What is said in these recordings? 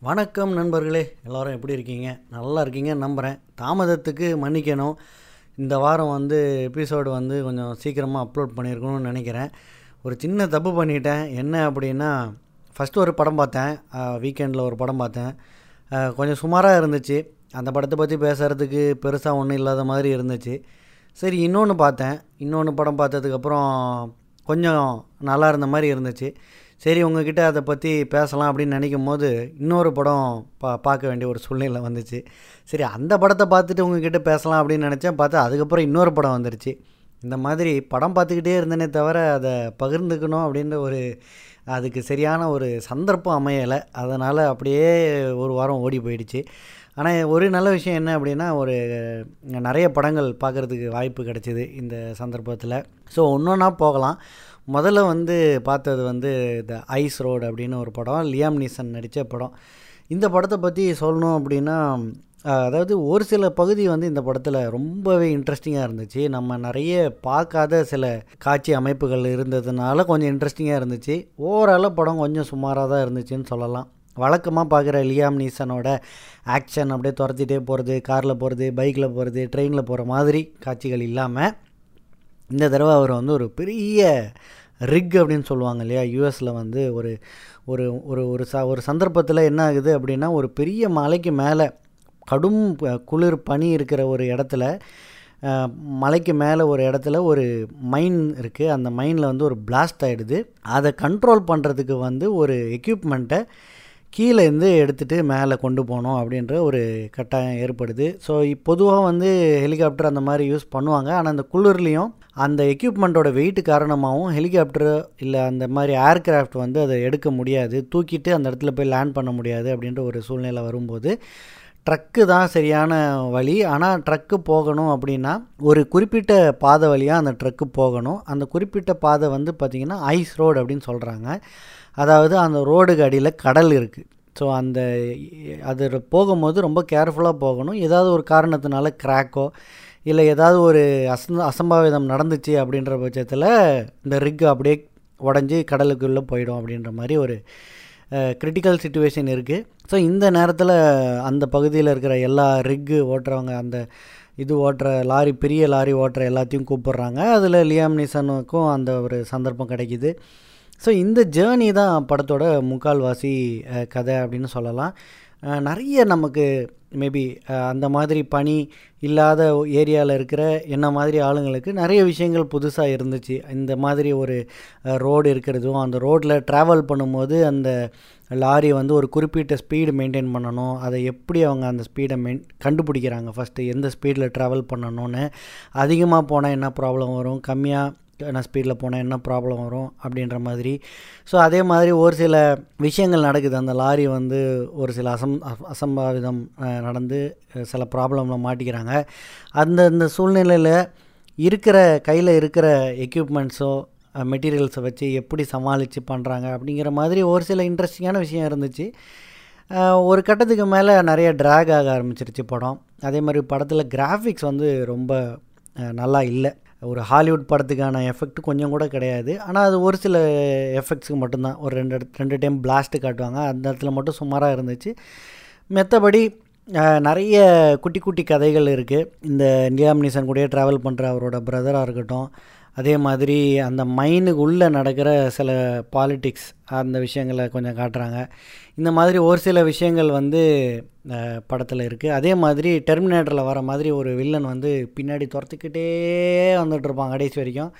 வணக்கம் நண்பர்களே எல்லோரும் எப்படி இருக்கீங்க? நல்லா இருக்கீங்க நம்புகிறேன் தாமதத்துக்கு மன்னிக்கணும். இந்த வாரம் வந்து எபிசோடு வந்து கொஞ்சம் சீக்கிரமாக அப்லோட் பண்ணியிருக்கணும்னு நினைக்கிறேன். ஒரு சின்ன தப்பு பண்ணிட்டேன். என்ன அப்படின்னா ஃபஸ்ட்டு ஒரு படம் பார்த்தேன். வீக்கெண்டில் ஒரு படம் பார்த்தேன். கொஞ்சம் சுமாராக இருந்துச்சு. அந்த படத்தை பற்றி பேசுகிறதுக்கு பெருசாக ஒன்றும் இல்லாத மாதிரி இருந்துச்சு. சரி இன்னொன்று பார்த்தேன். இன்னொன்று படம் பார்த்ததுக்கப்புறம் கொஞ்சம் நல்லா இருந்த மாதிரி இருந்துச்சு. சரி உங்ககிட்ட அதை பற்றி பேசலாம் அப்படின்னு நினைக்கும் போது இன்னொரு படம் பா பார்க்க வேண்டிய ஒரு சூழ்நிலை வந்துச்சு. சரி அந்த படத்தை பார்த்துட்டு உங்ககிட்ட பேசலாம் அப்படின்னு நினச்சேன். பார்த்தா அதுக்கப்புறம் இன்னொரு படம் வந்துருச்சு. இந்த மாதிரி படம் பார்த்துக்கிட்டே இருந்தேனே தவிர அதை பகிர்ந்துக்கணும் அப்படின்ற ஒரு அதுக்கு சரியான ஒரு சந்தர்ப்பம் அமையலை. அதனால் அப்படியே ஒரு வாரம் ஓடி போயிடுச்சு. ஆனால் ஒரு நல்ல விஷயம் என்ன அப்படின்னா ஒரு நிறைய படங்கள் பார்க்குறதுக்கு வாய்ப்பு கிடைச்சிது இந்த சந்தர்ப்பத்தில். ஸோ ஒன்றா போகலாம். முதல்ல வந்து பார்த்தது வந்து த ஐஸ் ரோடு அப்படின்னு ஒரு படம். லியாம் நீசன் நடித்த படம். இந்த படத்தை பற்றி சொல்லணும் அப்படின்னா அதாவது ஒரு சில பகுதி வந்து இந்த படத்தில் ரொம்பவே இன்ட்ரெஸ்டிங்காக இருந்துச்சு. நம்ம நிறைய பார்க்காத சில காட்சி அமைப்புகள் இருந்ததுனால கொஞ்சம் இன்ட்ரெஸ்டிங்காக இருந்துச்சு. ஓவராலாக படம் கொஞ்சம் சுமாராக தான் இருந்துச்சுன்னு சொல்லலாம். வழக்கமாக பார்க்குற லியாம் நீசனோட ஆக்ஷன் அப்படியே துரத்திட்டே போகிறது காரில் போகிறது பைக்கில் போகிறது ட்ரெயினில் போகிற மாதிரி காட்சிகள் இல்லாமல் இந்த தடவை அவர் வந்து ஒரு பெரிய ரிக் அப்படின்னு சொல்லுவாங்க இல்லையா? யூஎஸில் வந்து ஒரு ஒரு ஒரு ஒரு ச ஒரு சந்தர்ப்பத்தில் என்ன ஆகுது அப்படின்னா ஒரு பெரிய மலைக்கு மேலே கடும் குளிர் பனி இருக்கிற ஒரு இடத்துல மலைக்கு மேலே ஒரு இடத்துல ஒரு மைன் இருக்குது அந்த மைனில் வந்து ஒரு பிளாஸ்ட் ஆகிடுது அதை கண்ட்ரோல் பண்ணுறதுக்கு வந்து ஒரு எக்யூப்மெண்ட்டை கீழேருந்து எடுத்துகிட்டு மேலே கொண்டு போகணும் அப்படின்ற ஒரு கட்டாயம் ஏற்படுது. ஸோ பொதுவாக வந்து ஹெலிகாப்டர் அந்த மாதிரி யூஸ் பண்ணுவாங்க. ஆனால் அந்த குளிர்லேயும் அந்த எக்யூப்மெண்ட்டோட வெயிட் காரணமாகவும் ஹெலிகாப்டர் இல்லை அந்த மாதிரி ஏர்கிராஃப்ட் வந்து அதை எடுக்க முடியாது. தூக்கிட்டு அந்த இடத்துல போய் லேண்ட் பண்ண முடியாது அப்படின்ற ஒரு சூழ்நிலை வரும்போது ட்ரக்கு தான் சரியான வழி. ஆனால் ட்ரக்கு போகணும் அப்படின்னா ஒரு குறிப்பிட்ட பாதை வழியாக அந்த ட்ரக்கு போகணும். அந்த குறிப்பிட்ட பாதை வந்து பார்த்திங்கன்னா ஐஸ் ரோடு அப்படின்னு சொல்கிறாங்க அதாவது அந்த ரோடுக்கு அடியில் கடல் இருக்குது ஸோ அந்த அது போகும்போது ரொம்ப கேர்ஃபுல்லாக போகணும். ஏதாவது ஒரு காரணத்தினால கிராக்கோ இல்லை ஏதாவது ஒரு அச அசம்பாவிதம் நடந்துச்சு அப்படின்ற பட்சத்தில் இந்த ரிக் அப்படியே உடஞ்சி கடலுக்குள்ளே போயிடும் அப்படின்ற மாதிரி ஒரு கிரிட்டிக்கல் சுச்சுவேஷன் இருக்குது ஸோ இந்த நேரத்தில் அந்த பகுதியில் இருக்கிற எல்லா ரிக்கு ஓட்டுறவங்க அந்த இது ஓட்டுற லாரி பெரிய லாரி ஓட்டுற எல்லாத்தையும் கூப்பிட்றாங்க. அதில் லியாம் நிசனுக்கும் அந்த ஒரு சந்தர்ப்பம் கிடைக்கிது. ஸோ இந்த ஜேர்னி தான் படத்தோட முக்கால்வாசி கதை அப்படின்னு சொல்லலாம். நிறைய நமக்கு மேபி அந்த மாதிரி பனி இல்லாத ஏரியாவில் இருக்கிற என்ன மாதிரி ஆளுங்களுக்கு நிறைய விஷயங்கள் புதுசாக இருந்துச்சு. இந்த மாதிரி ஒரு ரோடு இருக்கிறதும் அந்த ரோட்டில் ட்ராவல் பண்ணும்போது அந்த லாரி வந்து ஒரு குறிப்பிட்ட ஸ்பீடு மெயின்டைன் பண்ணணும். அதை எப்படி அவங்க அந்த ஸ்பீடை மெயின் கண்டுபிடிக்கிறாங்க ஃபஸ்ட்டு எந்த ஸ்பீடில் ட்ராவல் பண்ணணும்னு. அதிகமாக போனால் என்ன ப்ராப்ளம் வரும்? கம்மியாக நான் ஸ்பீடில் போனால் என்ன ப்ராப்ளம் வரும் அப்படின்ற மாதிரி. ஸோ அதே மாதிரி ஒரு சில விஷயங்கள் நடக்குது. அந்த லாரி வந்து ஒரு சில அசம் அசம்பாவிதம் நடந்து சில ப்ராப்ளமில் மாட்டிக்கிறாங்க. அந்தந்த சூழ்நிலையில் இருக்கிற கையில் இருக்கிற எக்யூப்மெண்ட்ஸோ மெட்டீரியல்ஸை வச்சு எப்படி சமாளித்து பண்ணுறாங்க அப்படிங்கிற மாதிரி ஒரு சில இன்ட்ரெஸ்டிங்கான விஷயம் இருந்துச்சு. ஒரு கட்டத்துக்கு மேலே நிறைய ட்ராக் ஆக ஆரம்பிச்சிருச்சு படம். அதே மாதிரி படத்தில் கிராஃபிக்ஸ் வந்து ரொம்ப நல்லா இல்லை. ஒரு ஹாலிவுட் படத்துக்கான எஃபெக்ட் கொஞ்சம் கூட கிடையாது. ஆனால் அது ஒரு சில எஃபெக்ட்ஸுக்கு மட்டும்தான். ஒரு ரெண்டு ரெண்டு டைம் பிளாஸ்ட்டு காட்டுவாங்க. அந்த இடத்துல மட்டும் சுமாராக இருந்துச்சு. மெத்தபடி நிறைய குட்டி குட்டி கதைகள் இருக்குது இந்த லியாம் நீசன் கூடயே ட்ராவல் பண்ணுற அவரோட பிரதராக இருக்கட்டும். அதே மாதிரி அந்த மைனுக்கு உள்ளே நடக்கிற சில பாலிட்டிக்ஸ் அந்த விஷயங்களை கொஞ்சம் காட்டுறாங்க. இந்த மாதிரி ஒரு சில விஷயங்கள் வந்து படத்தில் இருக்குது அதே மாதிரி டெர்மினேட்டரில் வர மாதிரி ஒரு வில்லன் வந்து பின்னாடி துரத்துக்கிட்டே வந்துட்டுருப்பான் கடைசி வரைக்கும்.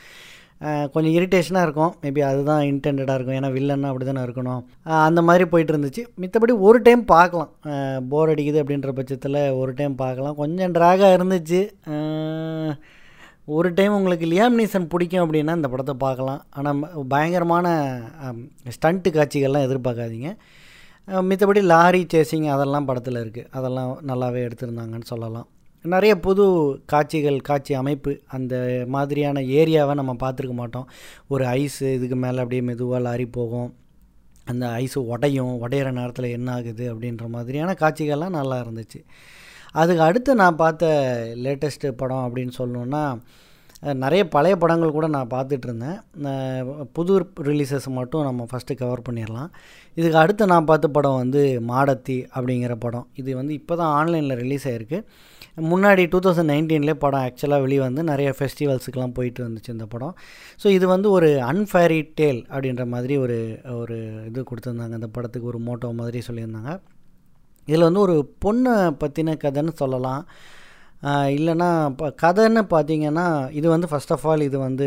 கொஞ்சம் இரிட்டேஷனாக இருக்கும். மேபி அதுதான் இன்டென்டடாக இருக்கும். ஏன்னா வில்லன்னா அப்படி தானே இருக்கணும் அந்த மாதிரி போயிட்டு இருந்துச்சு. மித்தபடி ஒரு டைம் பார்க்கலாம். போர் அடிக்குது அப்படின்ற பட்சத்தில் ஒரு டைம் பார்க்கலாம். கொஞ்சம் ட்ராகாக இருந்துச்சு. ஒரு டைம் உங்களுக்கு லியாம் நீசன் பிடிக்கும் அப்படின்னா இந்த படத்தை பார்க்கலாம். ஆனால் பயங்கரமான ஸ்டண்ட்டு காட்சிகள்லாம் எதிர்பார்க்காதீங்க. மித்தபடி லாரி சேசிங் அதெல்லாம் படத்தில் இருக்குது அதெல்லாம் நல்லாவே எடுத்திருந்தாங்கன்னு சொல்லலாம். நிறைய புது காட்சிகள் காட்சி அமைப்பு அந்த மாதிரியான ஏரியாவை நம்ம பார்த்துருக்க மாட்டோம். ஒரு ஐஸு இதுக்கு மேலே அப்படியே மெதுவாக லாரி போகும். அந்த ஐஸு உடையும் உடையிற நேரத்தில் என்ன ஆகுது அப்படின்ற மாதிரியான காட்சிகள்லாம் நல்லா இருந்துச்சு. அதுக்கு அடுத்து நான் பார்த்த லேட்டஸ்ட்டு படம் அப்படின்னு சொல்லணுன்னா நிறைய பழைய படங்கள் கூட நான் பார்த்துட்டு இருந்தேன். புது ரிலீசஸ் மட்டும் நம்ம ஃபஸ்ட்டு கவர் பண்ணிடலாம். இதுக்கு அடுத்து நான் பார்த்த படம் வந்து மாடத்தி அப்படிங்கிற படம். இது வந்து இப்போ தான் ஆன்லைனில் ரிலீஸ் ஆகிருக்கு முன்னாடி டூ தௌசண்ட் நைன்டீன்லேயே படம் ஆக்சுவலாக வெளியே வந்து நிறைய ஃபெஸ்டிவல்ஸுக்கெலாம் போயிட்டு வந்துச்சு இந்த படம். ஸோ இது வந்து ஒரு அன்ஃபேரி டேல் அப்படின்ற மாதிரி ஒரு ஒரு இது கொடுத்துருந்தாங்க. இந்த படத்துக்கு ஒரு மோட்டோ மாதிரி சொல்லியிருந்தாங்க. இதில் வந்து ஒரு பொண்ணை பற்றின கதைன்னு சொல்லலாம். இல்லைன்னா இப்போ கதைன்னு பார்த்தீங்கன்னா இது வந்து ஃபர்ஸ்ட் ஆஃப் ஆல் இது வந்து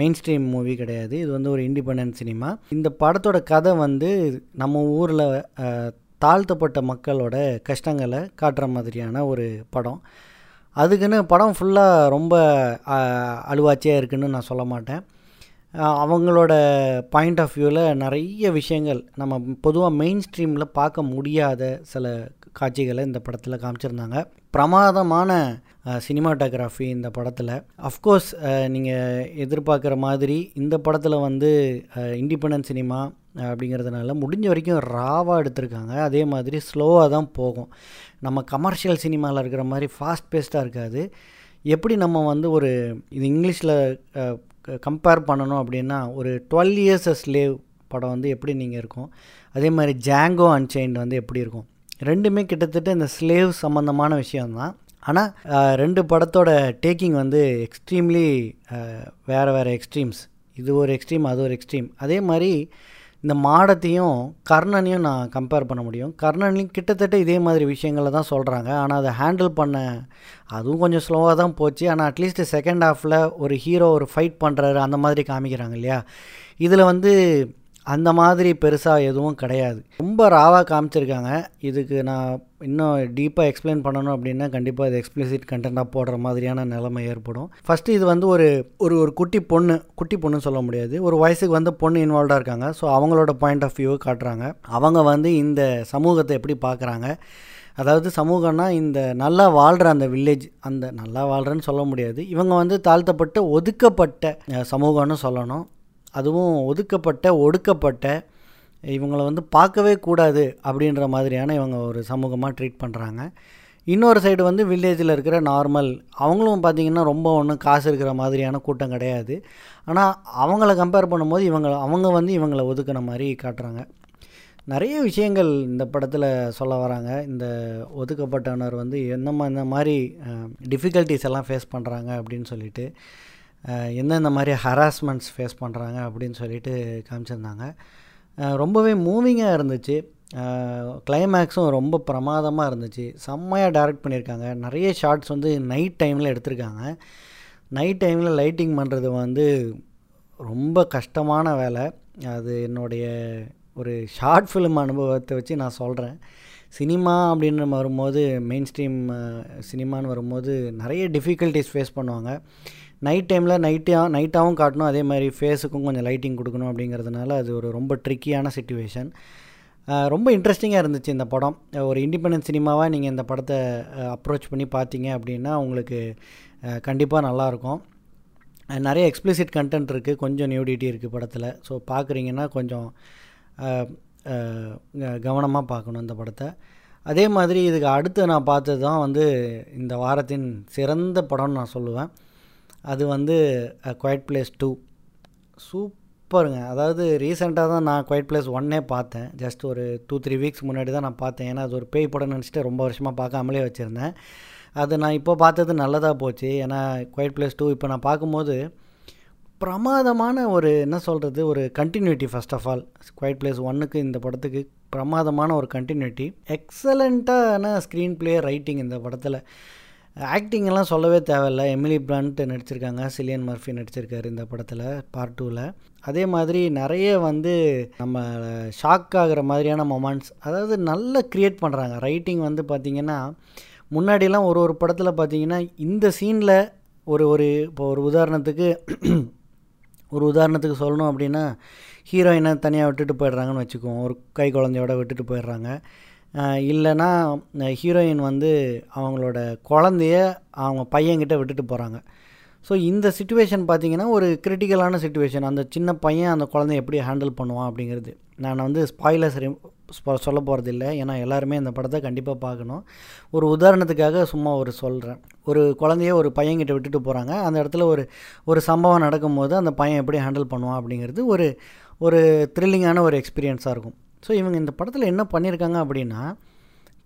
மெயின் ஸ்ட்ரீம் மூவி கிடையாது. இது வந்து ஒரு இண்டிபெண்டன்ட் சினிமா இந்த படத்தோட கதை வந்து நம்ம ஊரில் தாழ்த்தப்பட்ட மக்களோட கஷ்டங்களை காட்டுற மாதிரியான ஒரு படம். அதுக்குன்னு படம் ஃபுல்லாக ரொம்ப அழுவாச்சியாக இருக்குன்னு நான் சொல்ல மாட்டேன். அவங்களோட பாயிண்ட் ஆஃப் வியூவில் நிறைய விஷயங்கள் நம்ம பொதுவாக மெயின் ஸ்ட்ரீமில் பார்க்க முடியாத சில காட்சிகளை இந்த படத்தில் காமிச்சிருந்தாங்க. பிரமாதமான சினிமாட்டோகிராஃபி இந்த படத்தில். அஃப்கோர்ஸ் நீங்கள் எதிர்பார்க்குற மாதிரி இந்த படத்தில் வந்து இண்டிபெண்டன்ட் சினிமா அப்படிங்கிறதுனால முடிஞ்ச வரைக்கும் ராவாக எடுத்திருக்காங்க. அதே மாதிரி ஸ்லோவாக தான் போகும். நம்ம கமர்ஷியல் சினிமாவில் இருக்கிற மாதிரி ஃபாஸ்ட் பேஸ்டாக இருக்காது. எப்படி நம்ம வந்து ஒரு இது இங்கிலீஷில் கம்பேர் பண்ணணும் அப்படின்னா ஒரு டுவெல் இயர்ஸ் அ ஸ்லேவ் படம் வந்து எப்படி நீங்கள் இருக்கும்? அதே மாதிரி ஜாங்கோ அன்சைன்ட் வந்து எப்படி இருக்கும்? ரெண்டுமே கிட்டத்தட்ட இந்த ஸ்லேவ் சம்மந்தமான விஷயம்தான். ஆனால் ரெண்டு படத்தோட டேக்கிங் வந்து எக்ஸ்ட்ரீம்லி வேறு வேறு எக்ஸ்ட்ரீம்ஸ் இது ஒரு எக்ஸ்ட்ரீம் அது ஒரு எக்ஸ்ட்ரீம் அதே மாதிரி இந்த மாடத்தையும் கர்ணனையும் நான் கம்பேர் பண்ண முடியும். கர்ணன்லையும் கிட்டத்தட்ட இதே மாதிரி விஷயங்களை தான் சொல்கிறாங்க ஆனால் அதை ஹேண்டில் பண்ண அதுவும் கொஞ்சம் ஸ்லோவாக தான் போச்சு. ஆனால் அட்லீஸ்ட் செகண்ட் ஹாஃபில் ஒரு ஹீரோ ஒரு ஃபைட் பண்ணுறாரு அந்த மாதிரி காமிக்கிறாங்க இல்லையா? இதில் வந்து அந்த மாதிரி பெருசாக எதுவும் கிடையாது. ரொம்ப ராவாக காமிச்சிருக்காங்க. இதுக்கு நான் இன்னும் டீப்பாக எக்ஸ்பிளைன் பண்ணணும் அப்படின்னா கண்டிப்பாக இது எக்ஸ்பிளிசிட் கண்டென்ட்டாக போடுற மாதிரியான நிலைமை ஏற்படும். ஃபஸ்ட்டு இது வந்து ஒரு ஒரு ஒரு குட்டி பொண்ணு குட்டி பொண்ணுன்னு சொல்ல முடியாது. ஒரு வயசுக்கு வந்து பொண்ணு இன்வால்வ்டாக இருக்காங்க. ஸோ அவங்களோட பாயிண்ட் ஆஃப் வியூ காட்டுறாங்க. அவங்க வந்து இந்த சமூகத்தை எப்படி பார்க்குறாங்க அதாவது சமூகம்னா இந்த நல்லா வாழ்கிற அந்த வில்லேஜ் அந்த நல்லா வாழ்கிறேன்னு சொல்ல முடியாது. இவங்க வந்து தாழ்த்தப்பட்ட ஒதுக்கப்பட்ட சமூகம்னு சொல்லணும். அதுவும் ஒதுக்கப்பட்ட ஒடுக்கப்பட்ட இவங்களை வந்து பார்க்கவே கூடாது அப்படின்ற மாதிரியான இவங்க ஒரு சமூகமாக ட்ரீட் பண்ணுறாங்க இன்னொரு சைடு வந்து வில்லேஜில் இருக்கிற நார்மல் அவங்களும் பார்த்திங்கன்னா ரொம்ப ஒன்றும் காசு இருக்கிற மாதிரியான கூட்டம் கிடையாது. ஆனால் அவங்கள கம்பேர் பண்ணும்போது இவங்க அவங்க வந்து இவங்களை ஒதுக்குன மாதிரி காட்டுறாங்க. நிறைய விஷயங்கள் இந்த படத்தில் சொல்ல வராங்க. இந்த ஒதுக்கப்பட்டவனர் வந்து என்ன இந்த மாதிரி டிஃபிகல்ட்டிஸ் எல்லாம் ஃபேஸ் பண்ணுறாங்க அப்படின்னு சொல்லிட்டு. எந்தெந்த மாதிரி ஹராஸ்மெண்ட்ஸ் ஃபேஸ் பண்ணுறாங்க அப்படின்னு சொல்லிட்டு காமிச்சிருந்தாங்க. ரொம்பவே மூவிங்காக இருந்துச்சு. கிளைமேக்ஸும் ரொம்ப பிரமாதமாக இருந்துச்சு. செம்மையாக டைரக்ட் பண்ணியிருக்காங்க. நிறைய ஷார்ட்ஸ் வந்து நைட் டைமில் எடுத்திருக்காங்க. நைட் டைமில் லைட்டிங் பண்ணுறது வந்து ரொம்ப கஷ்டமான வேலை. அது என்னுடைய ஒரு ஷார்ட் ஃபிலிம் அனுபவத்தை வச்சு நான் சொல்கிறேன் சினிமா அப்படின்னு வரும்போது மெயின் ஸ்ட்ரீம் சினிமான்னு வரும்போது நிறைய டிஃபிகல்ட்டிஸ் ஃபேஸ் பண்ணுவாங்க. நைட் டைமில் நைட்டாக நைட்டாகவும் காட்டணும். அதே மாதிரி ஃபேஸுக்கும் கொஞ்சம் லைட்டிங் கொடுக்கணும் அப்படிங்கிறதுனால அது ஒரு ரொம்ப ட்ரிக்கியான சுச்சுவேஷன் ரொம்ப இன்ட்ரெஸ்டிங்காக இருந்துச்சு இந்த படம். ஒரு இண்டிபெண்டன்ஸ் சினிமாவாக நீங்கள் இந்த படத்தை அப்ரோச் பண்ணி பார்த்தீங்க அப்படின்னா உங்களுக்கு கண்டிப்பாக நல்லாயிருக்கும் நிறைய எக்ஸ்பிளிசிட் கண்டென்ட் இருக்குது கொஞ்சம் நியூடிட்டி இருக்குது படத்தில். ஸோ பார்க்குறீங்கன்னா கொஞ்சம் கவனமாக பார்க்கணும் இந்த படத்தை. அதே மாதிரி இதுக்கு அடுத்து நான் பார்த்தது தான் வந்து இந்த வாரத்தின் சிறந்த படம்னு நான் சொல்லுவேன். அது வந்து குவைட் பிளேஸ் டூ சூப்பருங்க. அதாவது ரீசெண்டாக தான் நான் குவைட் பிளேஸ் ஒன்னே பார்த்தேன். ஜஸ்ட் ஒரு டூ த்ரீ வீக்ஸ் முன்னாடி தான் நான் பார்த்தேன். ஏன்னா அது ஒரு பேய் படம் நினச்சிட்டு ரொம்ப வருஷமாக பார்க்காமலே வச்சுருந்தேன். அது நான் இப்போ பார்த்தது நல்லதாக போச்சு. ஏன்னா குவைட் பிளேஸ் டூ இப்போ நான் பார்க்கும்போது பிரமாதமான ஒரு என்ன சொல்கிறது ஒரு continuity first of all Quiet Place ஒன்னுக்கு இந்த படத்துக்கு பிரமாதமான ஒரு கண்டினியூட்டி எக்ஸலண்ட்டான ஸ்க்ரீன் ப்ளே ரைட்டிங் இந்த படத்தில். ஆக்டிங் எல்லாம் சொல்லவே தேவையில்ல. எமிலி பிராண்ட் நடிச்சிருக்காங்க. சிலியன் மர்ஃபி நடிச்சிருக்காரு இந்த படத்தில் பார்ட் டூவில் அதே மாதிரி நிறைய வந்து நம்ம ஷாக் ஆகிற மாதிரியான மொமெண்ட்ஸ் அதாவது நல்லா க்ரியேட் பண்ணுறாங்க ரைட்டிங் வந்து பார்த்திங்கன்னா முன்னாடிலாம் ஒரு ஒரு படத்தில் பார்த்தீங்கன்னா இந்த சீனில் ஒரு ஒரு இப்போ ஒரு உதாரணத்துக்கு ஒரு உதாரணத்துக்கு சொல்லணும் அப்படின்னா ஹீரோயினை தனியாக விட்டுட்டு போயிடுறாங்கன்னு வச்சுக்குவோம். ஒரு கை குழந்தையோட விட்டுட்டு போயிடுறாங்க. இல்லைன்னா ஹீரோயின் வந்து அவங்களோட குழந்தைய அவங்க பையன்கிட்ட விட்டுட்டு போகிறாங்க ஸோ இந்த சுச்சுவேஷன் பார்த்தீங்கன்னா ஒரு கிரிட்டிக்கலான சுச்சுவேஷன் அந்த சின்ன பையன் அந்த குழந்தைய எப்படி ஹேண்டில் பண்ணுவான் அப்படிங்கிறது. நான் வந்து ஸ்பாய்லர்ஸ் சொல்ல போகிறது இல்லை ஏன்னா எல்லாருமே இந்த படத்தை கண்டிப்பாக பார்க்கணும் ஒரு உதாரணத்துக்காக சும்மா ஒரு சொல்கிறேன் ஒரு குழந்தைய ஒரு பையன்கிட்ட விட்டுட்டு போகிறாங்க அந்த இடத்துல ஒரு ஒரு சம்பவம் நடக்கும்போது அந்த பையன் எப்படி ஹேண்டில் பண்ணுவான் அப்படிங்கிறது ஒரு ஒரு த்ரில்லிங்கான ஒரு எக்ஸ்பீரியன்ஸாக இருக்கும். ஸோ இவங்க இந்த படத்தில் என்ன பண்ணியிருக்காங்க அப்படின்னா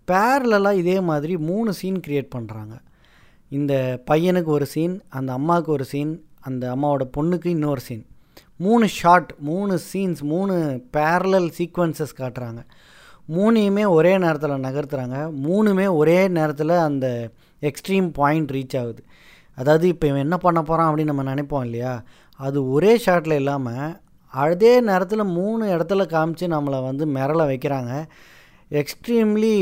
பேரலாக இதே மாதிரி மூணு சீன் க்ரியேட் பண்ணுறாங்க இந்த பையனுக்கு ஒரு சீன் அந்த அம்மாவுக்கு ஒரு சீன் அந்த அம்மாவோட பொண்ணுக்கு இன்னொரு சீன் மூணு ஷார்ட் மூணு சீன்ஸ் மூணு பேரலல் சீக்வன்சஸ் காட்டுறாங்க. மூணையுமே ஒரே நேரத்தில் நகர்த்துறாங்க. மூணுமே ஒரே நேரத்தில் அந்த எக்ஸ்ட்ரீம் பாயிண்ட் ரீச் ஆகுது. அதாவது இப்போ இவன் என்ன பண்ண போகிறான் அப்படின்னு நம்ம நினைப்போம் இல்லையா? அது ஒரே ஷாட்டில் இல்லாமல் அதே நேரத்தில் மூணு இடத்துல காமிச்சு நம்மளை வந்து மிரள வைக்கிறாங்க. எக்ஸ்ட்ரீம்லி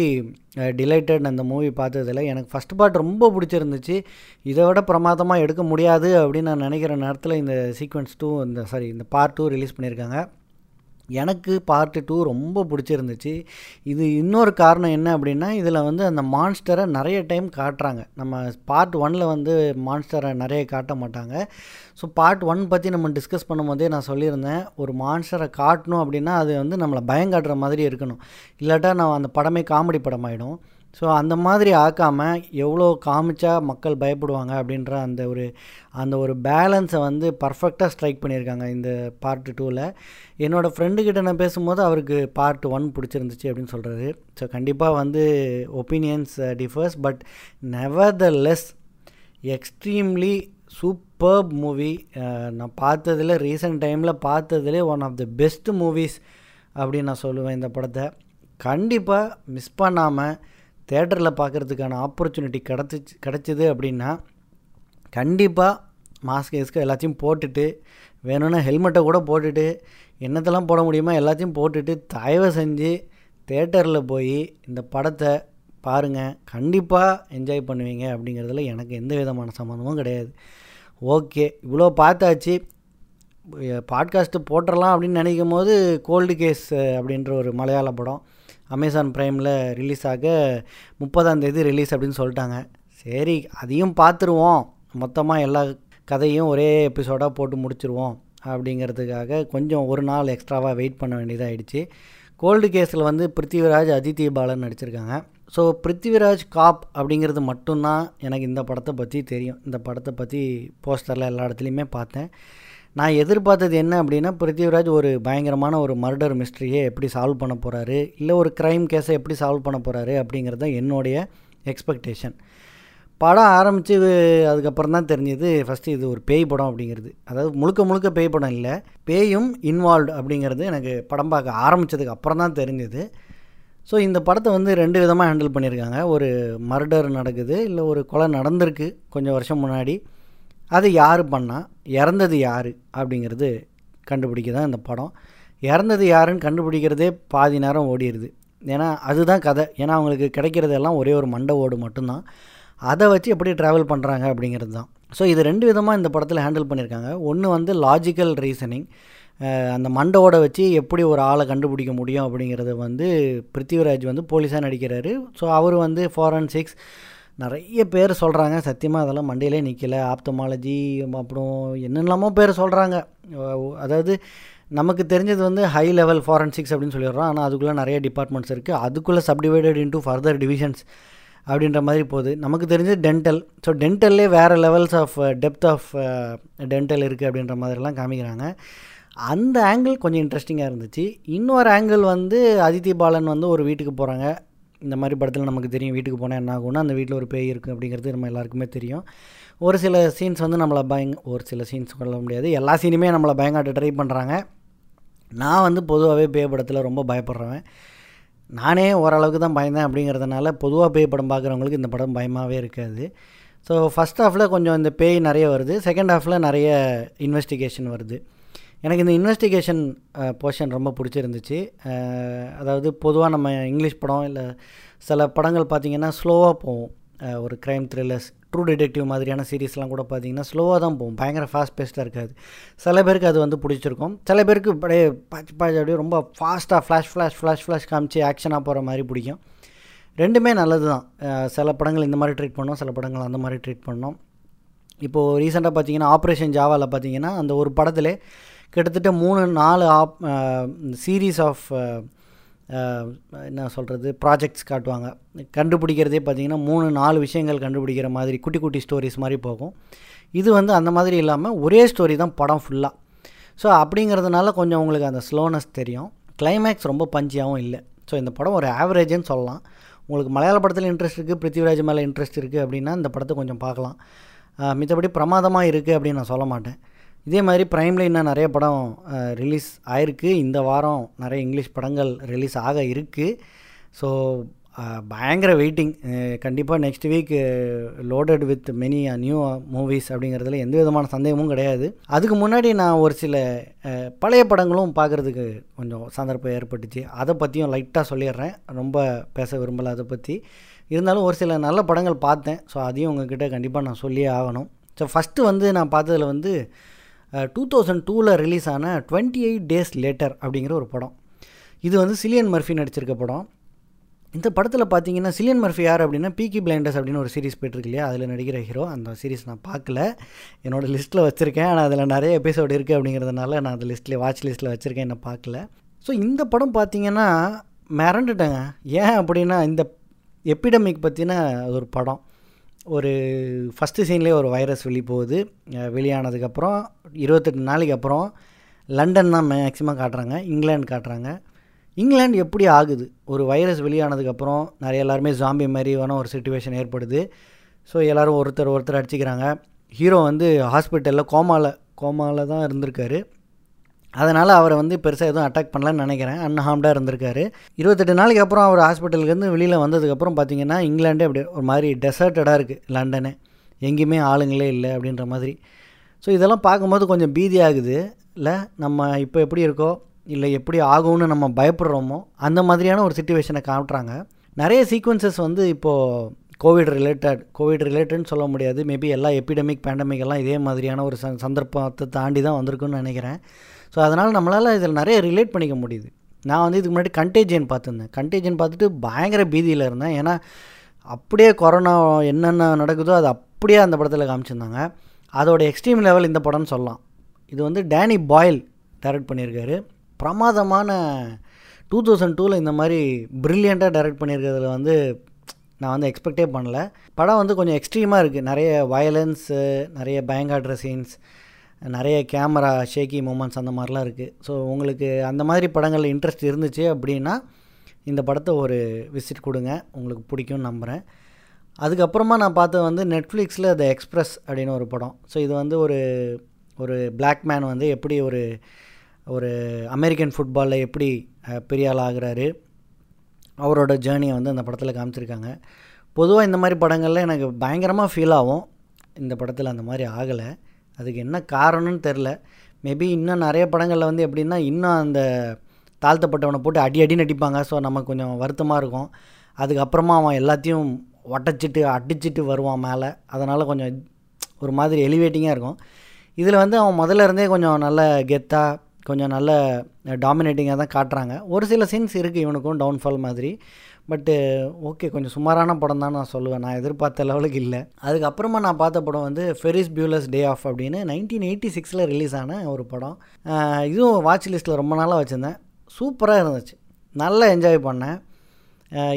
டிலைட்டட் அந்த மூவி பார்த்ததில் எனக்கு ஃபஸ்ட் பார்ட் ரொம்ப பிடிச்சிருந்துச்சு. இதை விட பிரமாதமாக எடுக்க முடியாது அப்படின்னு நான் நினைக்கிற நேரத்தில் இந்த சீக்வன்ஸ் டூ இந்த சாரி இந்த பார்ட் டூ ரிலீஸ் பண்ணியிருக்காங்க. எனக்கு பார்ட்டு டூ ரொம்ப பிடிச்சிருந்துச்சு. இது இன்னொரு காரணம் என்ன அப்படின்னா இதில் வந்து அந்த மான்ஸ்டரை நிறைய டைம் காட்டுறாங்க. நம்ம பார்ட் ஒனில் வந்து மான்ஸ்டரை நிறைய காட்ட மாட்டாங்க. ஸோ பார்ட் ஒன் பற்றி நம்ம டிஸ்கஸ் பண்ணும்போதே நான் சொல்லியிருந்தேன் ஒரு மான்ஸ்டரை காட்டணும் அப்படின்னா அது வந்து நம்மளை பயங்காட்டுற மாதிரி இருக்கணும். இல்லாட்டா நான் அந்த படமே காமெடி படமாயிடும். ஸோ அந்த மாதிரி ஆக்காமல் எவ்வளோ காமிச்சா மக்கள் பயப்படுவாங்க அப்படின்ற அந்த ஒரு அந்த ஒரு பேலன்ஸை வந்து பர்ஃபெக்டாக ஸ்ட்ரைக் பண்ணியிருக்காங்க இந்த பார்ட் டூவில் என்னோடய ஃப்ரெண்டுக்கிட்ட நான் பேசும்போது அவருக்கு பார்ட் ஒன் பிடிச்சிருந்துச்சு அப்படின்னு சொல்கிறாரு ஸோ கண்டிப்பாக வந்து opinions differs but nevertheless extremely superb movie நான் பார்த்ததில் ரீசெண்ட் டைமில் பார்த்ததுலே one of the best movies அப்படின்னு நான் சொல்லுவேன் இந்த படத்தை. கண்டிப்பாக மிஸ் பண்ணாமல் தேட்டரில் பார்க்குறதுக்கான ஆப்பர்ச்சுனிட்டி கிடச்சிச்சு கிடச்சிது அப்படின்னா கண்டிப்பாக மாஸ்க் எஸ்க்கு எல்லாத்தையும் போட்டுட்டு வேணும்னா ஹெல்மெட்டை கூட போட்டுட்டு என்னத்தெல்லாம் போட முடியுமோ எல்லாத்தையும் போட்டுட்டு தயவு செஞ்சு தேட்டரில் போய் இந்த படத்தை பாருங்கள் கண்டிப்பாக என்ஜாய் பண்ணுவீங்க அப்படிங்கிறதுல எனக்கு எந்த விதமான சம்மந்தமும் கிடையாது. ஓகே இவ்வளோ பார்த்தாச்சு. பாட்காஸ்ட்டு போட்டுடலாம் அப்படின்னு நினைக்கும் போது கோல்டு கேஸ் அப்படின்ற ஒரு மலையாள படம். அமேசான் ப்ரைமில் ரிலீஸ் ஆக முப்பதாம் தேதி ரிலீஸ் அப்படின்னு சொல்லிட்டாங்க. சரி அதையும் பார்த்துருவோம். மொத்தமாக எல்லா கதையும் ஒரே எபிசோடாக போட்டு முடிச்சிருவோம் அப்படிங்கிறதுக்காக கொஞ்சம் ஒரு நாள் எக்ஸ்ட்ராவாக வெயிட் பண்ண வேண்டியதாகிடுச்சு கோல்டு கேஸில் வந்து பிருத்திவிராஜ் அதித்தி பாலன் நடிச்சிருக்காங்க. ஸோ பிருத்திவிராஜ் காப் அப்படிங்கிறது மட்டும்தான் எனக்கு இந்த படத்தை பற்றி தெரியும். இந்த படத்தை பற்றி போஸ்டரில் எல்லா இடத்துலையுமே பார்த்தேன். நான் எதிர்பார்த்தது என்ன அப்படின்னா பிருத்திவிராஜ் ஒரு பயங்கரமான ஒரு மர்டர் மிஸ்ட்ரியை எப்படி சால்வ் பண்ண போகிறாரு இல்லை ஒரு க்ரைம் கேஸை எப்படி சால்வ் பண்ண போகிறாரு அப்படிங்கிறது தான் என்னுடைய எக்ஸ்பெக்டேஷன் படம் ஆரம்பித்து அதுக்கப்புறம் தான் தெரிஞ்சது ஃபஸ்ட்டு இது ஒரு பேய் படம் அப்படிங்கிறது. அதாவது முழுக்க முழுக்க பேய் படம் இல்லை பேயும் இன்வால்வ்டு அப்படிங்கிறது எனக்கு படம் பார்க்க ஆரம்பித்ததுக்கு அப்புறம் தான் தெரிஞ்சது. ஸோ இந்த படத்தை வந்து ரெண்டு விதமாக ஹேண்டில் பண்ணியிருக்காங்க. ஒரு மர்டர் நடக்குது இல்லை ஒரு கொலை நடந்திருக்கு கொஞ்சம் வருஷம் முன்னாடி. அது யார் பண்ணால் இறந்தது யார்? அப்படிங்கிறது கண்டுபிடிக்க தான் இந்த படம். இறந்தது யாருன்னு கண்டுபிடிக்கிறதே பாதி நேரம் ஓடிடுது ஏன்னா அதுதான் கதை. ஏன்னா அவங்களுக்கு கிடைக்கிறதெல்லாம் ஒரே ஒரு மண்டை ஓடு மட்டும்தான். அதை வச்சு எப்படி ட்ராவல் பண்ணுறாங்க அப்படிங்கிறது தான். ஸோ இது ரெண்டு விதமாக இந்த படத்தில் ஹேண்டில் பண்ணியிருக்காங்க. ஒன்று வந்து லாஜிக்கல் ரீசனிங் அந்த மண்டோட வச்சு எப்படி ஒரு ஆளை கண்டுபிடிக்க முடியும் அப்படிங்கிறத வந்து பிருத்திவிராஜ் வந்து போலீஸாக நடிக்கிறாரு. ஸோ அவர் வந்து ஃபாரன்சிக்ஸ் நிறைய பேர் சொல்கிறாங்க சத்தியமாக அதெல்லாம் மண்டையிலே நிற்கலை ஆப்தமாலஜி அப்புறம் என்னென்னமோ பேர் சொல்கிறாங்க அதாவது நமக்கு தெரிஞ்சது வந்து ஹை லெவல் ஃபாரன்சிக்ஸ் அப்படின்னு சொல்லிடுறோம். ஆனால் அதுக்குள்ளே நிறைய டிபார்ட்மெண்ட்ஸ் இருக்குது அதுக்குள்ளே சப்டிவைடட் இன்டூ ஃபர்தர் டிவிஷன்ஸ் அப்படின்ற மாதிரி போகுது. நமக்கு தெரிஞ்சது டென்டல் ஸோ டென்டல்லே வேறு levels of depth of dental இருக்குது அப்படின்ற மாதிரிலாம் காமிக்கிறாங்க. அந்த ஆங்கிள் கொஞ்சம் இன்ட்ரெஸ்டிங்காக இருந்துச்சு. இன்னொரு ஆங்கிள் வந்து அதித்தி பாலன் வந்து ஒரு வீட்டுக்கு போகிறாங்க இந்த மாதிரி படத்தில் நமக்கு தெரியும் வீட்டுக்கு போனால் என்ன ஆகும்னா அந்த வீட்டில் ஒரு பேய் இருக்குது அப்படிங்கிறது நம்ம எல்லாருக்குமே தெரியும். ஒரு சில சீன்ஸ் வந்து நம்மளை பயங்க ஒரு சில சீன்ஸ் சொல்ல முடியாது. எல்லா சீனுமே நம்மளை பயங்காட்ட ட்ரை பண்ணுறாங்க நான் வந்து பொதுவாகவே பேய் படத்தில் ரொம்ப பயப்படுறேன் நானே ஓரளவுக்கு தான் பயந்தேன் அப்படிங்கிறதுனால பொதுவாக பேய் படம் பார்க்குறவங்களுக்கு இந்த படம் பயமாகவே இருக்காது. ஸோ ஃபஸ்ட் ஹாஃபில் கொஞ்சம் இந்த பேய் நிறைய வருது. செகண்ட் ஹாஃபில் நிறைய இன்வெஸ்டிகேஷன் வருது. எனக்கு இந்த இன்வெஸ்டிகேஷன் போர்ஷன் ரொம்ப பிடிச்சிருந்துச்சு. அதாவது பொதுவாக நம்ம இங்கிலீஷ் படம் இல்லை சில படங்கள் பார்த்திங்கன்னா ஸ்லோவாக போகும். ஒரு க்ரைம் த்ரில்லர்ஸ் ட்ரூ டிடெக்டிவ் மாதிரியான சீரீஸ்லாம் கூட பார்த்திங்கன்னா ஸ்லோவாக தான் போகும். பயங்கர ஃபாஸ்ட் பேஸ்ட்டாக இருக்காது. சில பேருக்கு அது வந்து பிடிச்சிருக்கும். சில பேருக்கு அப்படியே பாச்சு பாச்சு அப்படியே ரொம்ப ஃபாஸ்ட்டாக ஃப்ளாஷ் ஃப்ளாஷ் ஃப்ளாஷ் ஃப்ளாஷ் காமிச்சு ஆக்ஷனாக போகிற மாதிரி பிடிக்கும். ரெண்டுமே நல்லது தான். சில படங்கள் இந்த மாதிரி ட்ரீட் பண்ணோம் சில படங்கள் அந்த மாதிரி ட்ரீட் பண்ணோம். இப்போது ரீசெண்டாக பார்த்தீங்கன்னா ஆப்ரேஷன் ஜாவாவில் பார்த்தீங்கன்னா அந்த ஒரு படத்தில் கிட்டத்தட்ட மூணு நாலு ஆப் சீரீஸ் ஆஃப் என்ன சொல்கிறது ப்ராஜெக்ட்ஸ் காட்டுவாங்க. கண்டுபிடிக்கிறதே பார்த்திங்கன்னா மூணு நாலு விஷயங்கள் கண்டுபிடிக்கிற மாதிரி குட்டி குட்டி ஸ்டோரிஸ் மாதிரி போகும். இது வந்து அந்த மாதிரி இல்லாமல் ஒரே ஸ்டோரி தான் படம் ஃபுல்லாக ஸோ அப்படிங்கிறதுனால கொஞ்சம் உங்களுக்கு அந்த ஸ்லோனஸ் தெரியும். கிளைமேக்ஸ் ரொம்ப பஞ்சியாகவும் இல்லை. ஸோ இந்த படம் ஒரு ஆவரேஜ்னு சொல்லலாம். உங்களுக்கு மலையாள படத்தில் இன்ட்ரெஸ்ட் இருக்குது பிருத்திவிராஜ் மேலே இன்ட்ரெஸ்ட் இருக்குது அப்படின்னா இந்த படத்தை கொஞ்சம் பார்க்கலாம். மித்தபடி பிரமாதமாக இருக்குது அப்படின்னு நான் சொல்ல மாட்டேன். இதே மாதிரி ப்ரைமில் இன்னும் நிறைய படம் ரிலீஸ் ஆயிருக்கு. இந்த வாரம் நிறைய இங்கிலீஷ் படங்கள் ரிலீஸ் ஆக இருக்குது ஸோ பயங்கர வெயிட்டிங் கண்டிப்பாக next week loaded with many new movies அப்படிங்கிறதுல எந்த விதமான சந்தேகமும் கிடையாது. அதுக்கு முன்னாடி நான் ஒரு சில பழைய படங்களும் பார்க்குறதுக்கு கொஞ்சம் சந்தர்ப்பம் ஏற்பட்டுச்சு. அதை பற்றியும் லைட்டாக சொல்லிடுறேன். ரொம்ப பேச விரும்பலை அதை பற்றி இருந்தாலும் ஒரு சில நல்ல படங்கள் பார்த்தேன். ஸோ அதையும் உங்ககிட்ட கண்டிப்பாக நான் சொல்லியே ஆகணும். ஸோ ஃபஸ்ட்டு வந்து நான் பார்த்ததில் வந்து டூ தௌசண்ட் டூவில் ரிலீஸ் ஆன டுவெண்ட்டி எயிட் டேஸ் லேட்டர் அப்படிங்கிற ஒரு படம். இது வந்து சிலியன் மர்ஃபி நடிச்சிருக்க படம். இந்த படத்தில் பார்த்தீங்கன்னா சிலியன் மர்ஃபி யார் அப்படின்னா பீக்கி பிளைண்டர்ஸ் அப்படின்னு ஒரு சீரிஸ் போயிட்டுருக்கு இல்லையா? அதில் நடிக்கிற ஹீரோ அந்த சீரிஸ் நான் பார்க்கல என்னோடய லிஸ்ட்டில் வச்சுருக்கேன். ஆனால் அதில் நிறைய எபிசோடு இருக்குது அப்படிங்கிறதுனால நான் அந்த லிஸ்ட்டில் வாட்ச் லிஸ்ட்டில் வச்சுருக்கேன். என்ன பார்க்கல ஸோ இந்த படம் பார்த்தீங்கன்னா மிரண்டுட்டேங்க. ஏன் அப்படின்னா இந்த எப்பிடமிக் பற்றின ஒரு படம். ஒரு ஃபஸ்ட்டு சீன்லேயே ஒரு வைரஸ் வெளி போகுது வெளியானதுக்கப்புறம் இருபத்தெட்டு நாளைக்கு அப்புறம் லண்டன் தான் மேக்ஸிமம் காட்டுறாங்க இங்கிலாந்து காட்டுறாங்க. இங்கிலாந்து எப்படி ஆகுது? ஒரு வைரஸ் வெளியானதுக்கப்புறம் நிறைய எல்லாருமே ஜாம்பி மாதிரி வேணால் ஒரு சுச்சுவேஷன் ஏற்படுது. ஸோ எல்லோரும் ஒருத்தர் ஒருத்தர் அடிச்சுக்கிறாங்க. ஹீரோ வந்து ஹாஸ்பிட்டலில் கோமாவில் கோமாவில் தான் இருந்திருக்காரு. அதனால் அவரை வந்து பெருசாக எதுவும் அட்டாக் பண்ணலான்னு நினைக்கிறேன். அன்ஹார்ம்டாக இருந்திருக்காரு. இருபத்தெட்டு நாளைக்கு அப்புறம் அவர் ஹாஸ்பிட்டலுக்கு வெளியில் வந்ததுக்கப்புறம் பார்த்தீங்கன்னா இங்கிலாண்டே அப்படி ஒரு மாதிரி டெசர்ட்டடாக இருக்குது லண்டனு. எங்கேயுமே ஆளுங்களே இல்லை அப்படின்ற மாதிரி. ஸோ இதெல்லாம் பார்க்கும்போது கொஞ்சம் பீதி ஆகுது இல்லை நம்ம இப்போ எப்படி இருக்கோ இல்லை எப்படி ஆகும்னு நம்ம பயப்படுறோமோ அந்த மாதிரியான ஒரு சுச்சுவேஷனை காட்டுறாங்க. நிறைய சீக்வன்சஸ் வந்து இப்போது கோவிட் ரிலேட்டட் கோவிட் ரிலேட்டட்னு சொல்ல முடியாது. மேபி எல்லா எபிடமிக் பேண்டமிக் எல்லாம் இதே மாதிரியான ஒரு ச சந்தர்ப்பத்தை தாண்டி தான் வந்திருக்குன்னு நினைக்கிறேன். ஸோ அதனால் நம்மளால் இதில் நிறைய ரிலேட் பண்ணிக்க முடியுது. நான் வந்து இதுக்கு முன்னாடி கண்டேஜியன் பார்த்துருந்தேன். கண்டேஜியன் பார்த்துட்டு பயங்கர பீதியில் இருந்தேன். ஏன்னா அப்படியே கொரோனா என்னென்ன நடக்குதோ அது அப்படியே அந்த படத்தில் காமிச்சிருந்தாங்க. அதோட எக்ஸ்ட்ரீம் லெவல் இந்த படம்னு சொல்லலாம். இது வந்து டேனி பாயில் டைரக்ட் பண்ணியிருக்காரு. பிரமாதமான டூ தௌசண்ட் டூவில் இந்த மாதிரி ப்ரில்லியண்ட்டாக டைரக்ட் பண்ணியிருக்கிறதுல வந்து நான் வந்து எக்ஸ்பெக்டே பண்ணல. படம் வந்து கொஞ்சம் எக்ஸ்ட்ரீமாக இருக்குது நிறைய வயலன்ஸு நிறைய பயங்காட்டுற சீன்ஸ் நிறைய கேமரா ஷேக்கி மூமெண்ட்ஸ் அந்த மாதிரிலாம் இருக்குது ஸோ உங்களுக்கு அந்த மாதிரி படங்களில் இன்ட்ரெஸ்ட் இருந்துச்சு அப்படின்னா இந்த படத்தை ஒரு விசிட் கொடுங்க. உங்களுக்கு பிடிக்கும்னு நம்புகிறேன் அதுக்கப்புறமா நான் பார்த்தது வந்து நெட்ஃப்ளிக்ஸில் த எக்ஸ்ப்ரெஸ் அப்படின்னு ஒரு படம். ஸோ இது வந்து ஒரு ஒரு பிளாக் மேன் வந்து எப்படி ஒரு ஒரு அமெரிக்கன் ஃபுட்பாலில் எப்படி பெரிய ஆள் ஆகிறாரு. அவரோட ஜேர்னியை வந்து அந்த படத்தில் காமிச்சிருக்காங்க. பொதுவாக இந்த மாதிரி படங்களில் எனக்கு பயங்கரமாக ஃபீல் ஆகும். இந்த படத்தில் அந்த மாதிரி ஆகலை. அதுக்கு என்ன காரணம்னு தெரில. மேபி இன்னும் நிறைய படங்களில் வந்து எப்படின்னா இன்னும் அந்த தாழ்த்தப்பட்டவனை போட்டு அடி அடி நடிப்பாங்க ஸோ நமக்கு கொஞ்சம் வருத்தமாக இருக்கும். அதுக்கப்புறமா அவன் எல்லாத்தையும் ஒட்டச்சிட்டு அடிச்சிட்டு வருவான் மேலே. அதனால் கொஞ்சம் ஒரு மாதிரி எலிவேட்டிங்காக இருக்கும். இதில் வந்து அவன் முதல்ல இருந்தே கொஞ்சம் நல்ல கெத்தாக கொஞ்சம் நல்ல டாமினேட்டிங்காக தான் காட்டுறாங்க. ஒரு சில சீன்ஸ் இருக்குது இவனுக்கும் டவுன்ஃபால் மாதிரி. பட்டு ஓகே கொஞ்சம் சுமாரான படம் தான் நான் சொல்லுவேன். நான் எதிர்பார்த்த லெவலுக்கு இல்லை. அதுக்கப்புறமா நான் பார்த்த படம் வந்து ஃபெரிஸ் பியூலஸ் டே ஆஃப் அப்படின்னு நைன்டீன் எயிட்டி சிக்ஸில் ரிலீஸ் ஆன ஒரு படம். இதுவும் வாட்ச் லிஸ்ட்டில் ரொம்ப நாளாக வச்சுருந்தேன். சூப்பராக இருந்துச்சு. நல்லா என்ஜாய் பண்ணேன்.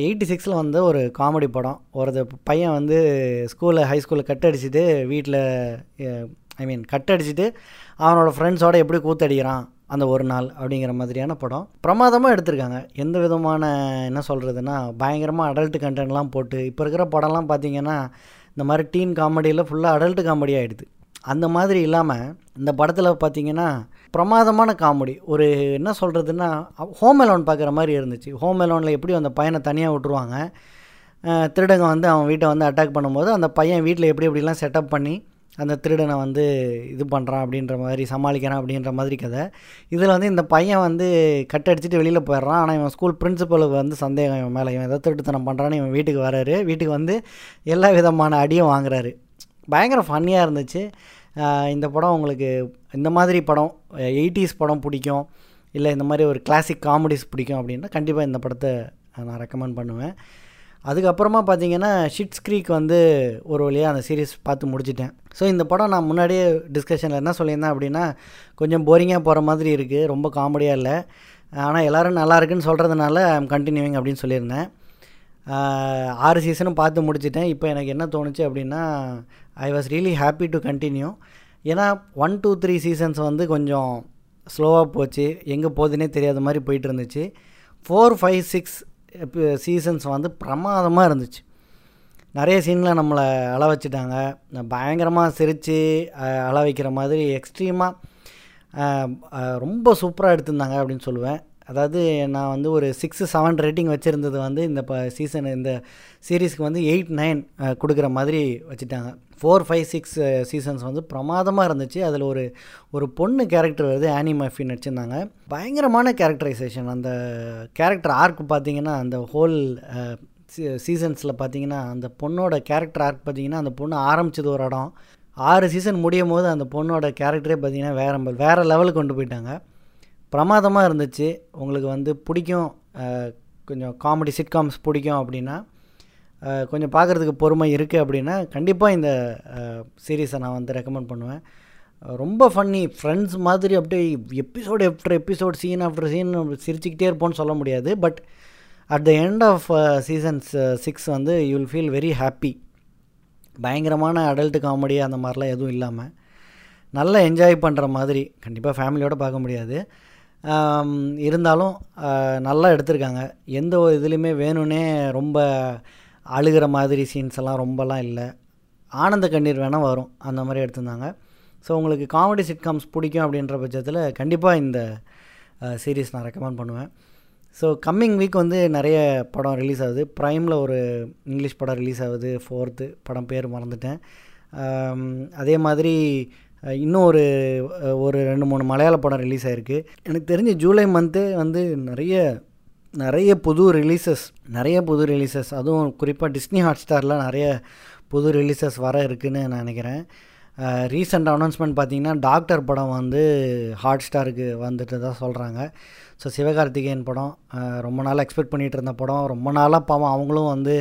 எயிட்டி சிக்ஸில் வந்து ஒரு காமெடி படம். ஒரு பையன் வந்து ஸ்கூலில் ஹை ஸ்கூலில் கட் அடிச்சுட்டு வீட்டில் ஐ மீன் கட் அடிச்சுட்டு அவனோட ஃப்ரெண்ட்ஸோடு எப்படி கூத்தடிக்கிறான்? அந்த ஒரு நாள் அப்படிங்கிற மாதிரியான படம். பிரமாதமாக எடுத்திருக்காங்க. எந்த விதமான என்ன சொல்கிறதுனா பயங்கரமாக அடல்ட் கண்டென்ட்லாம் போட்டு இப்போ இருக்கிற படம்லாம் பார்த்திங்கன்னா இந்த மாதிரி டீன் காமெடியில் ஃபுல்லாக அடல்ட் காமெடி ஆகிடுது அந்த மாதிரி இல்லாமல் இந்த படத்தில் பார்த்திங்கன்னா பிரமாதமான காமெடி ஒரு என்ன சொல்கிறதுன்னா ஹோம் அலோன் பார்க்குற மாதிரி இருந்துச்சு. ஹோம் அலோனில் எப்படி அந்த பையனை தனியாக விட்டுருவாங்க? திருடங்க வந்து அவன் வீட்டை வந்து அட்டாக் பண்ணும்போது அந்த பையன் வீட்டில் எப்படி எப்படிலாம் செட்டப் பண்ணி அந்த திருடனை வந்து இது பண்ணுறான் அப்படின்ற மாதிரி சமாளிக்கிறான் அப்படின்ற மாதிரி கதை. இதில் வந்து இந்த பையன் வந்து கட் அடிச்சுட்டு வெளியில் போயிடுறான். ஆனால் இவன் ஸ்கூல் பிரின்சிபலுக்கு வந்து சந்தேகம் இவன் மேலே. இவன் எதாவது திருட்டுத்தனம் பண்ணுறான்னு இவன் வீட்டுக்கு வராரு. வீட்டுக்கு வந்து எல்லா விதமான அடியும் வாங்குறாரு. பயங்கர ஃபன்னியாக இருந்துச்சு. இந்த படம் உங்களுக்கு இந்த மாதிரி படம் எயிட்டிஸ் படம் பிடிக்கும். இல்லை இந்த மாதிரி ஒரு கிளாசிக் காமெடிஸ் பிடிக்கும் அப்படின்னா கண்டிப்பாக இந்த படத்தை நான் ரெக்கமெண்ட் பண்ணுவேன். அதுக்கப்புறமா பார்த்தீங்கன்னா ஷிட்ஸ் க்ரீக் வந்து ஒரு வழியாக அந்த சீரீஸ் பார்த்து முடிச்சிட்டேன். ஸோ இந்த படம் நான் முன்னாடியே டிஸ்கஷனில் என்ன சொல்லியிருந்தேன் அப்படின்னா கொஞ்சம் போரிங்காக போகிற மாதிரி இருக்குது ரொம்ப காமெடியாக இல்லை. ஆனால் எல்லோரும் நல்லா இருக்குன்னு சொல்கிறதுனால ஐம் கண்டினியூவிங் அப்படின்னு சொல்லியிருந்தேன். ஆறு சீசனும் பார்த்து முடிச்சிட்டேன். இப்போ எனக்கு என்ன தோணுச்சு அப்படின்னா I was really happy to continue ஏன்னா ஒன் டூ த்ரீ சீசன்ஸ் வந்து கொஞ்சம் ஸ்லோவாக போச்சு. எங்கே போகுதுன்னே தெரியாத மாதிரி போயிட்டு இருந்துச்சு. ஃபோர் ஃபைவ் சிக்ஸ் சீசன்ஸ் வந்து பிரமாதமாக இருந்துச்சு. நிறைய சீனில் நம்மளை அள வச்சுட்டாங்க. பயங்கரமாக சிரித்து அள வைக்கிற மாதிரி எக்ஸ்ட்ரீமாக ரொம்ப சூப்பராக எடுத்திருந்தாங்க அப்படின்னு சொல்லுவேன். அதாவது நான் வந்து ஒரு சிக்ஸு செவன் ரேட்டிங் வச்சுருந்தது வந்து இந்த இப்போ சீசன் இந்த சீரீஸ்க்கு வந்து எயிட் நைன் கொடுக்குற மாதிரி வச்சுட்டாங்க. ஃபோர் ஃபைவ் சிக்ஸ் சீசன்ஸ் வந்து பிரமாதமாக இருந்துச்சு. அதில் ஒரு ஒரு பொண்ணு கேரக்டர் வருது ஆனி மஃபி நடிச்சிருந்தாங்க. பயங்கரமான கேரக்டரைசேஷன் அந்த கேரக்டர் ஆர்க் பார்த்தீங்கன்னா அந்த ஹோல் சீசன்ஸில் பார்த்தீங்கன்னா அந்த பொண்ணோட கேரக்டர் ஆர்க் பார்த்தீங்கன்னா அந்த பொண்ணு ஆரம்பிச்சது ஒரு இடம். ஆறு சீசன் முடியும் போது அந்த பொண்ணோட கேரக்டரே பார்த்தீங்கன்னா வேறு வேறு லெவலுக்கு கொண்டு போயிட்டாங்க. பிரமாதமாக இருந்துச்சு. உங்களுக்கு வந்து பிடிக்கும் கொஞ்சம் காமெடி சிட்காம்ஸ் பிடிக்கும் அப்படின்னா கொஞ்சம் பார்க்குறதுக்கு பொறுமை இருக்குது அப்படின்னா கண்டிப்பாக இந்த சீரீஸை நான் வந்து ரெக்கமெண்ட் பண்ணுவேன். ரொம்ப ஃபன்னி ஃப்ரெண்ட்ஸ் மாதிரி அப்படியே episode after episode scene after scene சிரிச்சுக்கிட்டே இருப்போம்னு சொல்ல முடியாது. But at the end of seasons six வந்து you will feel very happy பயங்கரமான அடல்ட்டு காமெடி அந்த மாதிரிலாம் எதுவும் இல்லாமல் நல்லா என்ஜாய் பண்ணுற மாதிரி கண்டிப்பாக ஃபேமிலியோடு பார்க்க முடியாது. இருந்தாலும் நல்லா எடுத்திருக்காங்க. எந்த ஒரு இதுலேயுமே வேணும்னே ரொம்ப அழுகிற மாதிரி சீன்ஸ் எல்லாம் ரொம்பலாம் இல்லை. ஆனந்த கண்ணீர் வேணால் வரும். அந்த மாதிரி எடுத்திருந்தாங்க. ஸோ உங்களுக்கு காமெடி சிட்காம்ஸ் பிடிக்கும் அப்படின்ற பட்சத்தில் கண்டிப்பாக இந்த சீரீஸ் நான் ரெக்கமெண்ட் பண்ணுவேன். ஸோ கம்மிங் வீக் வந்து நிறைய படம் ரிலீஸ் ஆகுது. ப்ரைமில் ஒரு இங்கிலீஷ் படம் ரிலீஸ் ஆகுது. ஃபோர்த்து படம் பேர் மறந்துட்டேன். அதே மாதிரி இன்னும் ஒரு ஒரு ரெண்டு மூணு மலையாள படம் ரிலீஸ் ஆகிருக்கு எனக்கு தெரிஞ்சு ஜூலை மந்த்து வந்து நிறைய நிறைய புது ரிலீசஸ் நிறைய புது ரிலீசஸ் அதுவும் குறிப்பாக டிஸ்னி ஹாட் ஸ்டாரில் நிறைய புது ரிலீசஸ் வர இருக்குதுன்னு நான் நினைக்கிறேன். ரீசெண்ட் அனௌன்ஸ்மெண்ட் பார்த்திங்கன்னா டாக்டர் படம் வந்து ஹாட் ஸ்டாருக்கு வந்துட்டு தான் சொல்கிறாங்க ஸோ சிவகார்த்திகேயன் படம் ரொம்ப நாளாக எக்ஸ்பெக்ட் பண்ணிகிட்டு இருந்த படம். ரொம்ப நாளாக பாவம் அவங்களும் வந்து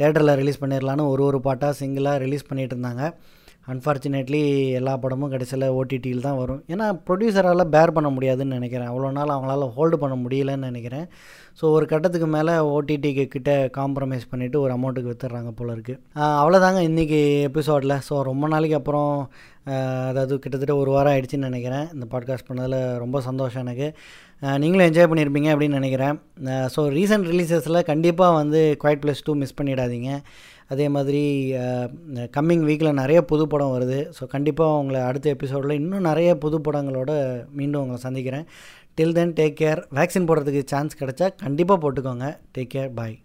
தேட்டரில் ரிலீஸ் பண்ணிடலான்னு ஒரு ஒரு பாட்டாக சிங்கிளாக ரிலீஸ் பண்ணிகிட்டு இருந்தாங்க. அன்ஃபார்ச்சுனேட்லி எல்லா படமும் கடைசியில் ஓடிடியில் தான் வரும். ஏன்னா ப்ரொடியூசரால் பேர் பண்ண முடியாதுன்னு நினைக்கிறேன். அவ்வளோ நாள் அவங்களால ஹோல்டு பண்ண முடியலன்னு நினைக்கிறேன். ஸோ ஒரு கட்டத்துக்கு மேலே ஓடிடிக்கு கிட்ட காம்ப்ரமைஸ் பண்ணிவிட்டு ஒரு அமௌண்ட்டுக்கு வித்துடுறாங்க போல இருக்குது அவ்வளோதாங்க இன்றைக்கி எபிசோடில் ஸோ ரொம்ப நாளைக்கு அப்புறம் அதாவது கிட்டத்தட்ட ஒரு வாரம் ஆயிடுச்சுன்னு நினைக்கிறேன். இந்த பாட்காஸ்ட் பண்ணதில் ரொம்ப சந்தோஷம் எனக்கு. நீங்களும் என்ஜாய் பண்ணியிருப்பீங்க அப்படின்னு நினைக்கிறேன். ஸோ ரீசெண்ட் ரிலீசஸில் கண்டிப்பாக வந்து குவைட் ப்ளஸ் டூ மிஸ் பண்ணிடாதீங்க. அதே மாதிரி கம்மிங் வீக்கில் நிறைய புது படம் வருது. ஸோ கண்டிப்பாக உங்களை அடுத்த எபிசோடில் இன்னும் நிறைய புது படங்களோட மீண்டும் உங்களை சந்திக்கிறேன். Till then take care vaccine போடுறதுக்கு சான்ஸ் கிடைச்சா கண்டிப்பாக போட்டுக்கோங்க. Take care bye